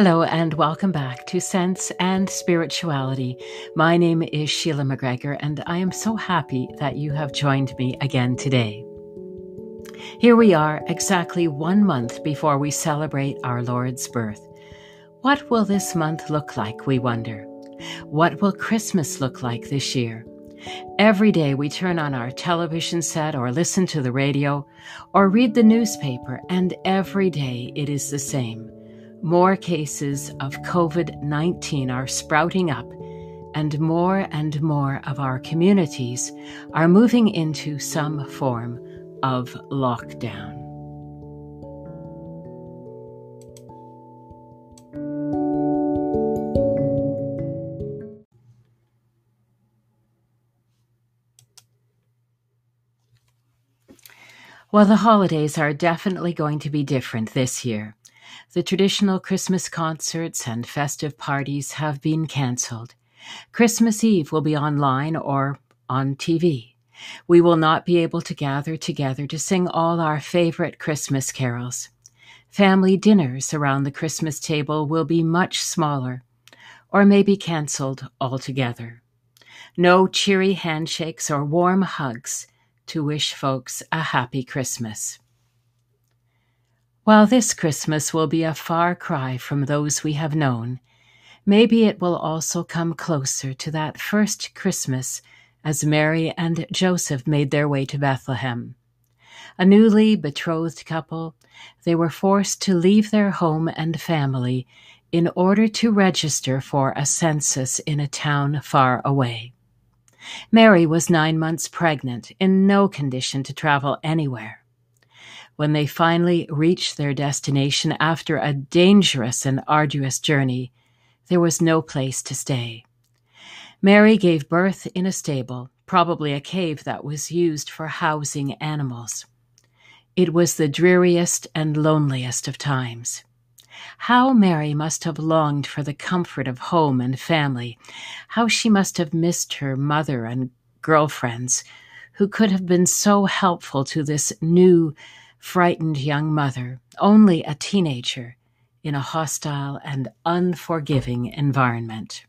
Hello, and welcome back to Sense and Spirituality. My name is Sheila McGregor, and I am so happy that you have joined me again today. Here we are, exactly one month before we celebrate our Lord's birth. What will this month look like, we wonder? What will Christmas look like this year? Every day we turn on our television set or listen to the radio or read the newspaper, and every day it is the same more cases of COVID 19 are sprouting up, and more and more of our communities are moving into some form of lockdown. Well, the holidays are definitely going to be different this year. The traditional Christmas concerts and festive parties have been cancelled. Christmas Eve will be online or on TV. We will not be able to gather together to sing all our favorite Christmas carols. Family dinners around the Christmas table will be much smaller, or may be cancelled altogether. No cheery handshakes or warm hugs to wish folks a happy Christmas. While this Christmas will be a far cry from those we have known, maybe it will also come closer to that first Christmas as Mary and Joseph made their way to Bethlehem. A newly betrothed couple, they were forced to leave their home and family in order to register for a census in a town far away. Mary was nine months pregnant, in no condition to travel anywhere. When they finally reached their destination after a dangerous and arduous journey, there was no place to stay. Mary gave birth in a stable, probably a cave that was used for housing animals. It was the dreariest and loneliest of times. How Mary must have longed for the comfort of home and family, how she must have missed her mother and girlfriends, who could have been so helpful to this new, frightened young mother, only a teenager, in a hostile and unforgiving environment.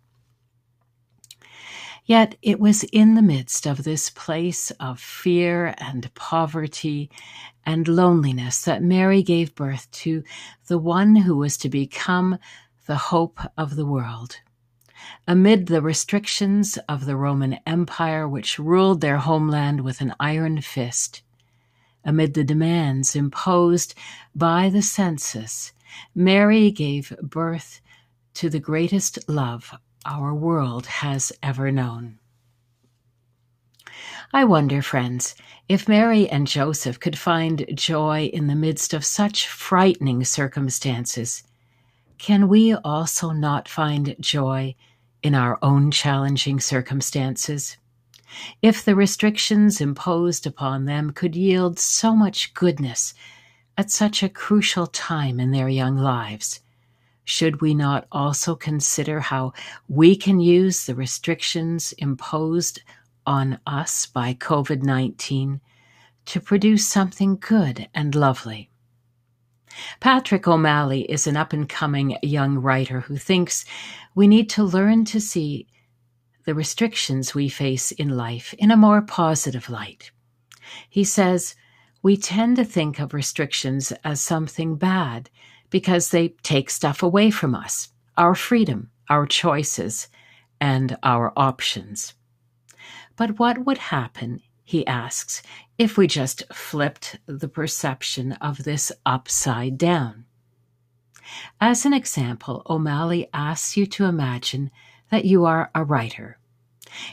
Yet it was in the midst of this place of fear and poverty and loneliness that Mary gave birth to the one who was to become the hope of the world. Amid the restrictions of the Roman Empire, which ruled their homeland with an iron fist, amid the demands imposed by the census, Mary gave birth to the greatest love our world has ever known. I wonder, friends, if Mary and Joseph could find joy in the midst of such frightening circumstances, can we also not find joy in our own challenging circumstances? If the restrictions imposed upon them could yield so much goodness at such a crucial time in their young lives, should we not also consider how we can use the restrictions imposed on us by COVID 19 to produce something good and lovely? Patrick O'Malley is an up and coming young writer who thinks we need to learn to see the restrictions we face in life in a more positive light. He says, We tend to think of restrictions as something bad because they take stuff away from us, our freedom, our choices, and our options. But what would happen, he asks, if we just flipped the perception of this upside down? As an example, O'Malley asks you to imagine that you are a writer.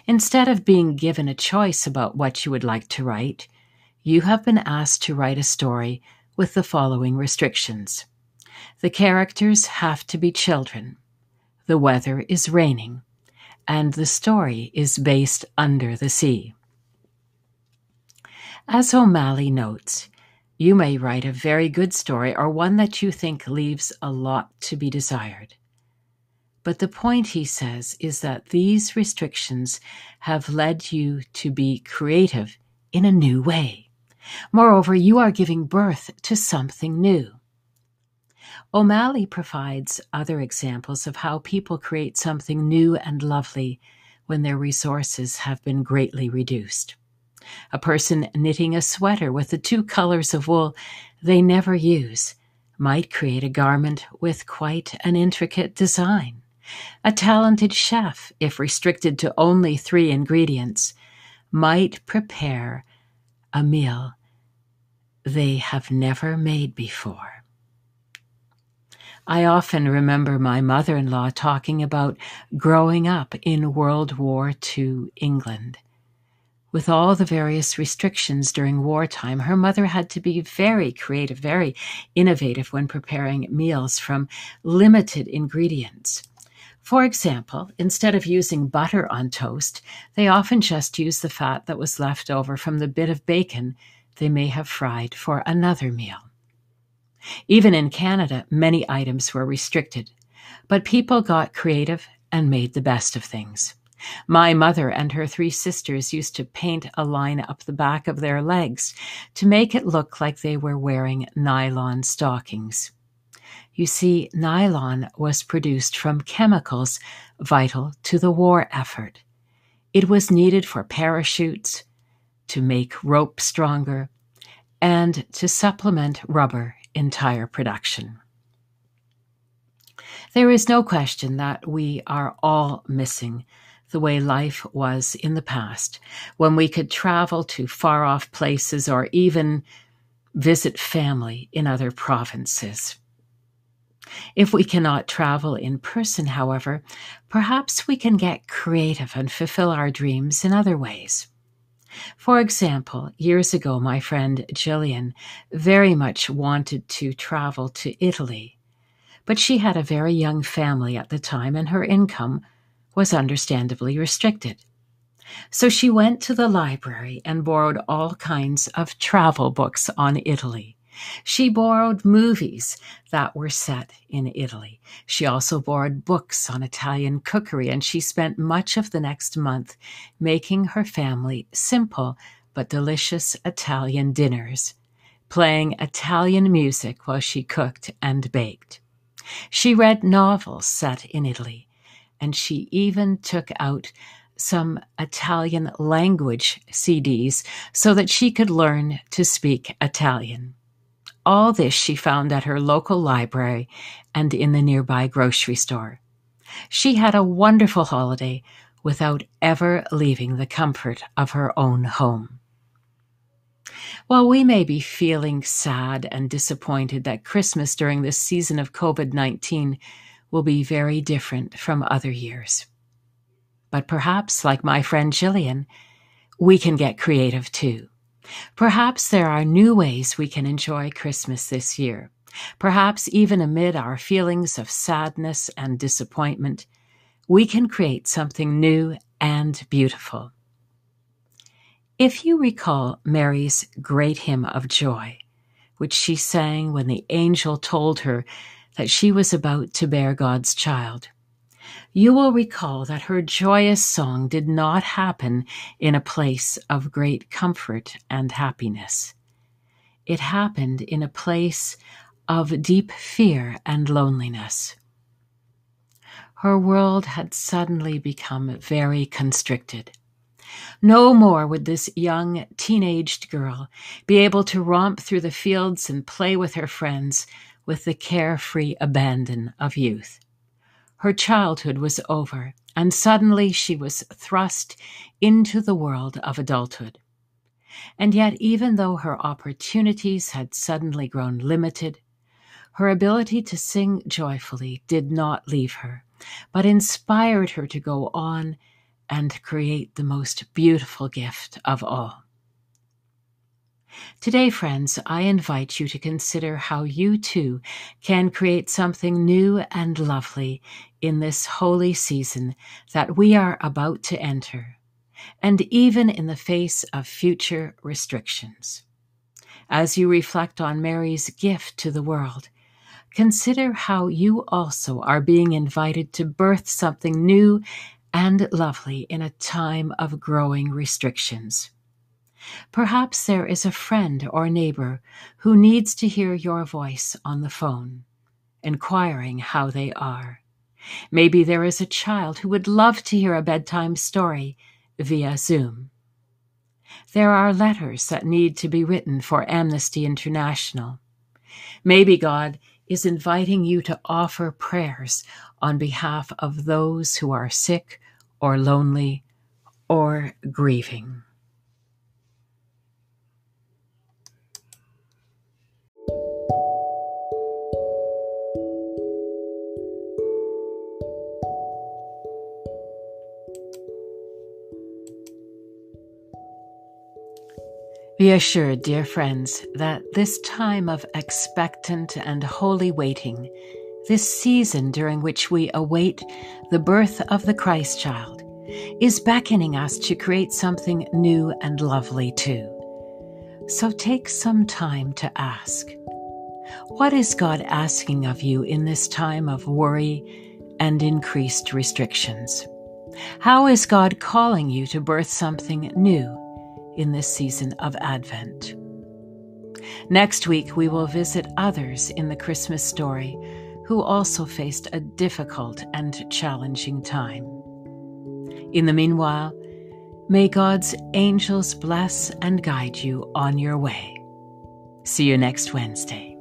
Instead of being given a choice about what you would like to write, you have been asked to write a story with the following restrictions. The characters have to be children. The weather is raining. And the story is based under the sea. As O'Malley notes, you may write a very good story or one that you think leaves a lot to be desired. But the point, he says, is that these restrictions have led you to be creative in a new way. Moreover, you are giving birth to something new. O'Malley provides other examples of how people create something new and lovely when their resources have been greatly reduced. A person knitting a sweater with the two colors of wool they never use might create a garment with quite an intricate design. A talented chef, if restricted to only three ingredients, might prepare a meal they have never made before. I often remember my mother in law talking about growing up in World War II England. With all the various restrictions during wartime, her mother had to be very creative, very innovative when preparing meals from limited ingredients. For example, instead of using butter on toast, they often just use the fat that was left over from the bit of bacon they may have fried for another meal. Even in Canada, many items were restricted, but people got creative and made the best of things. My mother and her three sisters used to paint a line up the back of their legs to make it look like they were wearing nylon stockings. You see, nylon was produced from chemicals vital to the war effort. It was needed for parachutes, to make rope stronger, and to supplement rubber in tire production. There is no question that we are all missing the way life was in the past, when we could travel to far off places or even visit family in other provinces. If we cannot travel in person, however, perhaps we can get creative and fulfill our dreams in other ways. For example, years ago, my friend Jillian very much wanted to travel to Italy, but she had a very young family at the time and her income was understandably restricted. So she went to the library and borrowed all kinds of travel books on Italy. She borrowed movies that were set in Italy. She also borrowed books on Italian cookery, and she spent much of the next month making her family simple but delicious Italian dinners, playing Italian music while she cooked and baked. She read novels set in Italy, and she even took out some Italian language CDs so that she could learn to speak Italian. All this she found at her local library and in the nearby grocery store. She had a wonderful holiday without ever leaving the comfort of her own home. While we may be feeling sad and disappointed that Christmas during this season of COVID 19 will be very different from other years. But perhaps, like my friend Jillian, we can get creative too. Perhaps there are new ways we can enjoy Christmas this year. Perhaps even amid our feelings of sadness and disappointment, we can create something new and beautiful. If you recall Mary's great hymn of joy, which she sang when the angel told her that she was about to bear God's child, you will recall that her joyous song did not happen in a place of great comfort and happiness. It happened in a place of deep fear and loneliness. Her world had suddenly become very constricted. No more would this young, teenaged girl be able to romp through the fields and play with her friends with the carefree abandon of youth. Her childhood was over, and suddenly she was thrust into the world of adulthood. And yet, even though her opportunities had suddenly grown limited, her ability to sing joyfully did not leave her, but inspired her to go on and create the most beautiful gift of all. Today, friends, I invite you to consider how you too can create something new and lovely in this holy season that we are about to enter, and even in the face of future restrictions. As you reflect on Mary's gift to the world, consider how you also are being invited to birth something new and lovely in a time of growing restrictions. Perhaps there is a friend or neighbor who needs to hear your voice on the phone. inquiring how they are. Maybe there is a child who would love to hear a bedtime story via Zoom. There are letters that need to be written for Amnesty International. Maybe God is inviting you to offer prayers on behalf of those who are sick or lonely or grieving. Be assured, dear friends, that this time of expectant and holy waiting, this season during which we await the birth of the Christ child, is beckoning us to create something new and lovely too. So take some time to ask What is God asking of you in this time of worry and increased restrictions? How is God calling you to birth something new? In this season of Advent. Next week, we will visit others in the Christmas story who also faced a difficult and challenging time. In the meanwhile, may God's angels bless and guide you on your way. See you next Wednesday.